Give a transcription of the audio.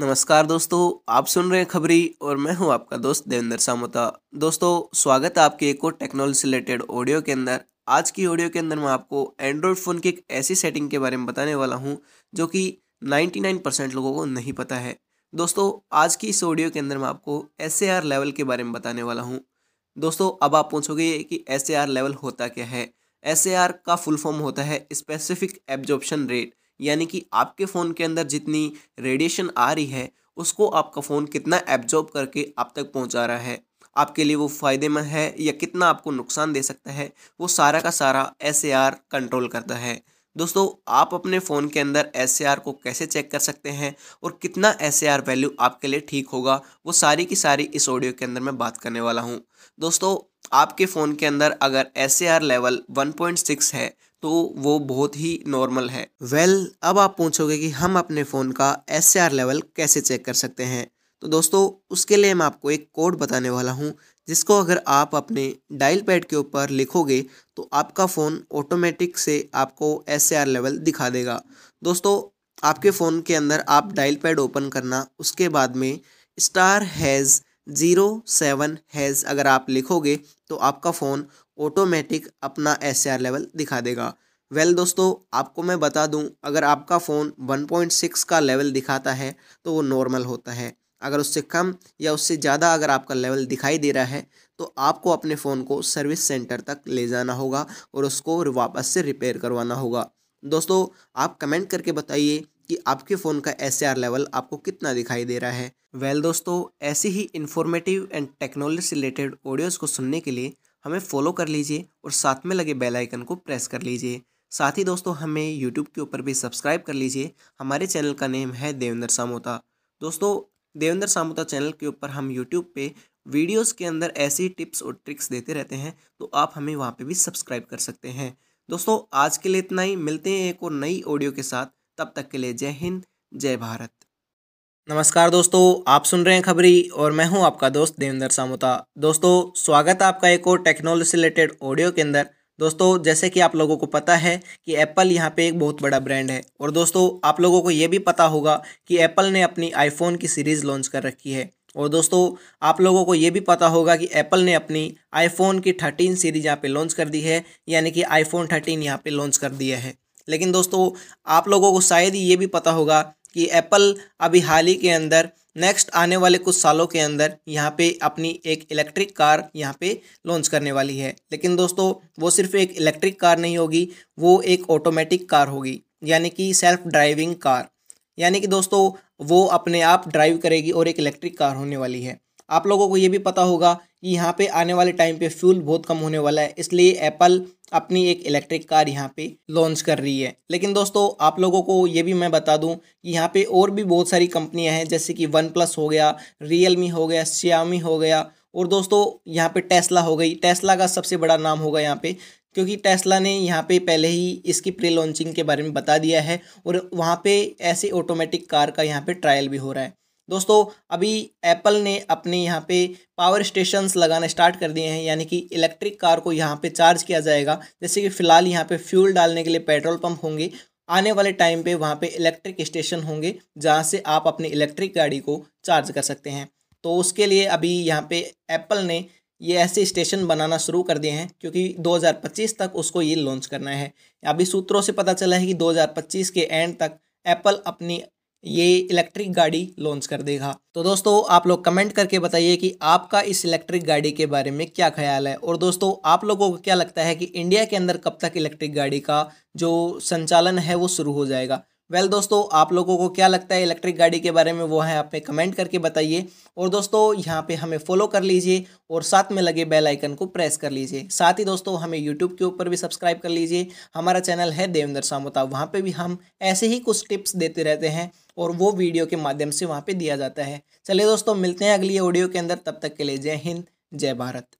नमस्कार दोस्तों, आप सुन रहे हैं खबरी और मैं हूँ आपका दोस्त देवेंद्र सामोता। दोस्तों, स्वागत है आपके एक और टेक्नोलॉजी रिलेटेड ऑडियो के अंदर। आज की ऑडियो के अंदर मैं आपको एंड्रॉयड फ़ोन की एक ऐसी सेटिंग के बारे में बताने वाला हूँ, जो कि 99 परसेंट लोगों को नहीं पता है। दोस्तों, आज की इस ऑडियो के अंदर मैं आपको एसएआर लेवल के बारे में बताने वाला हूँ। दोस्तों, अब आप पूछोगे कि एसएआर लेवल होता क्या है? एसएआर का फुल फॉर्म होता है स्पेसिफिक एब्जॉर्प्शन रेट यानी कि आपके फ़ोन के अंदर जितनी रेडिएशन आ रही है, उसको आपका फ़ोन कितना एब्जॉर्ब करके आप तक पहुँचा रहा है। आपके लिए वो फ़ायदेमंद है या कितना आपको नुकसान दे सकता है, वो सारा का सारा एसएआर कंट्रोल करता है। दोस्तों, आप अपने फ़ोन के अंदर एसएआर को कैसे चेक कर सकते हैं और कितना एसएआर वैल्यू आपके लिए ठीक होगा, वो सारी की सारी इस ऑडियो के अंदर मैं बात करने वाला हूँ। दोस्तों, आपके फ़ोन के अंदर अगर एसएआर लेवल 1.6 है तो वो बहुत ही नॉर्मल है। वेल well, अब आप पूछोगे कि हम अपने फ़ोन का एस लेवल कैसे चेक कर सकते हैं? तो दोस्तों उसके लिए मैं आपको एक कोड बताने वाला हूँ जिसको अगर आप अपने डायल पैड के ऊपर लिखोगे तो आपका फ़ोन ऑटोमेटिक से आपको एस लेवल दिखा देगा। दोस्तों आपके फ़ोन के अंदर आप डायल पैड ओपन करना उसके बाद में star hash zero seven hash अगर आप लिखोगे तो आपका फ़ोन ऑटोमेटिक अपना एस लेवल दिखा देगा। वेल well, दोस्तों आपको मैं बता दूँ अगर आपका फ़ोन 1.6 का लेवल दिखाता है तो वो नॉर्मल होता है। अगर उससे कम या उससे ज़्यादा अगर आपका लेवल दिखाई दे रहा है तो आपको अपने फ़ोन को सर्विस सेंटर तक ले जाना होगा और उसको वापस से रिपेयर करवाना होगा। दोस्तों आप कमेंट करके बताइए कि आपके फ़ोन का एस लेवल आपको कितना दिखाई दे रहा है। वेल well, दोस्तों ऐसी ही informative and technology related audios को सुनने के लिए हमें फॉलो कर लीजिए और साथ में लगे बेल आइकन को प्रेस कर लीजिए। साथ ही दोस्तों, हमें यूट्यूब के ऊपर भी सब्सक्राइब कर लीजिए। हमारे चैनल का नेम है देवेंद्र सामोता। दोस्तों, देवेंद्र सामोता चैनल के ऊपर हम यूट्यूब पे वीडियोस के अंदर ऐसी टिप्स और ट्रिक्स देते रहते हैं तो आप हमें वहाँ पे भी सब्सक्राइब कर सकते हैं। दोस्तों, आज के लिए इतना ही। मिलते हैं एक और नई ऑडियो के साथ। तब तक के लिए जय हिंद, जय भारत। नमस्कार दोस्तों, आप सुन रहे हैं खबरी और मैं हूँ आपका दोस्त देवेंद्र सामोता। दोस्तों, स्वागत है आपका एक और टेक्नोलॉजी से रिलेटेड ऑडियो के अंदर। दोस्तों, जैसे कि आप लोगों को पता है कि एप्पल यहाँ पे एक बहुत बड़ा ब्रांड है। और दोस्तों, आप लोगों को ये भी पता होगा कि एप्पल ने अपनी आईफोन की सीरीज़ लॉन्च कर रखी है। और दोस्तों, आप लोगों को ये भी पता होगा कि एप्पल ने अपनी आईफोन की थर्टीन सीरीज़ यहाँ पे लॉन्च कर दी है, यानी कि आईफोन थर्टीन यहाँ पे लॉन्च कर दिया है। लेकिन दोस्तों, आप लोगों को शायद ही ये भी पता होगा कि एप्पल अभी हाल ही के अंदर नेक्स्ट आने वाले कुछ सालों के अंदर यहाँ पे अपनी एक इलेक्ट्रिक कार यहाँ पे लॉन्च करने वाली है। लेकिन दोस्तों, वो सिर्फ़ एक इलेक्ट्रिक कार नहीं होगी, वो एक ऑटोमेटिक कार होगी, यानी कि सेल्फ ड्राइविंग कार यानी कि दोस्तों, वो अपने आप ड्राइव करेगी और एक इलेक्ट्रिक कार होने वाली है। आप लोगों को ये भी पता होगा कि यहाँ पे आने वाले टाइम पे फ्यूल बहुत कम होने वाला है, इसलिए एप्पल अपनी एक इलेक्ट्रिक कार यहाँ पे लॉन्च कर रही है। लेकिन दोस्तों, आप लोगों को ये भी मैं बता दूँ कि यहाँ पे और भी बहुत सारी कंपनियाँ हैं, जैसे कि वन प्लस हो गया रियलमी हो गया श्यामी हो गया, और दोस्तों, यहाँ पे टेस्ला हो गई। टेस्ला का सबसे बड़ा नाम होगा यहाँ पे, क्योंकि टेस्ला ने यहाँ पे पहले ही इसकी प्री लॉन्चिंग के बारे में बता दिया है, और वहाँ पे ऐसे ऑटोमेटिक कार का यहाँ पे ट्रायल भी हो रहा है। दोस्तों, अभी एप्पल ने अपने यहाँ पे पावर स्टेशंस लगाना स्टार्ट कर दिए हैं, यानी कि इलेक्ट्रिक कार को यहाँ पे चार्ज किया जाएगा। जैसे कि फ़िलहाल यहाँ पे फ्यूल डालने के लिए पेट्रोल पंप होंगे। आने वाले टाइम पे वहाँ पे इलेक्ट्रिक स्टेशन होंगे, जहाँ से आप अपनी इलेक्ट्रिक गाड़ी को चार्ज कर सकते हैं। तो उसके लिए अभी यहाँ पे एप्पल ने ये ऐसे स्टेशन बनाना शुरू कर दिए हैं, क्योंकि 2025 तक उसको ये लॉन्च करना है। अभी सूत्रों से पता चला है कि 2025 के एंड तक एप्पल अपनी ये इलेक्ट्रिक गाड़ी लॉन्च कर देगा। तो दोस्तों आप लोग कमेंट करके बताइए कि आपका इस इलेक्ट्रिक गाड़ी के बारे में क्या ख्याल है? और दोस्तों आप लोगों को क्या लगता है कि इंडिया के अंदर कब तक इलेक्ट्रिक गाड़ी का जो संचालन है वो शुरू हो जाएगा? वेल well, दोस्तों आप लोगों को क्या लगता है इलेक्ट्रिक गाड़ी के बारे में वो है आप कमेंट करके बताइए। और दोस्तों यहाँ पे हमें फॉलो कर लीजिए और साथ में लगे बेल आइकन को प्रेस कर लीजिए। साथ ही दोस्तों हमें यूट्यूब के ऊपर भी सब्सक्राइब कर लीजिए। हमारा चैनल है देवेंद्र सामोता वहाँ पे भी हम ऐसे ही कुछ टिप्स देते रहते हैं। और वो वीडियो के माध्यम से वहाँ पर दिया जाता है। चलिए दोस्तों, मिलते हैं अगली ऑडियो के अंदर। तब तक के लिए जय हिंद, जय भारत।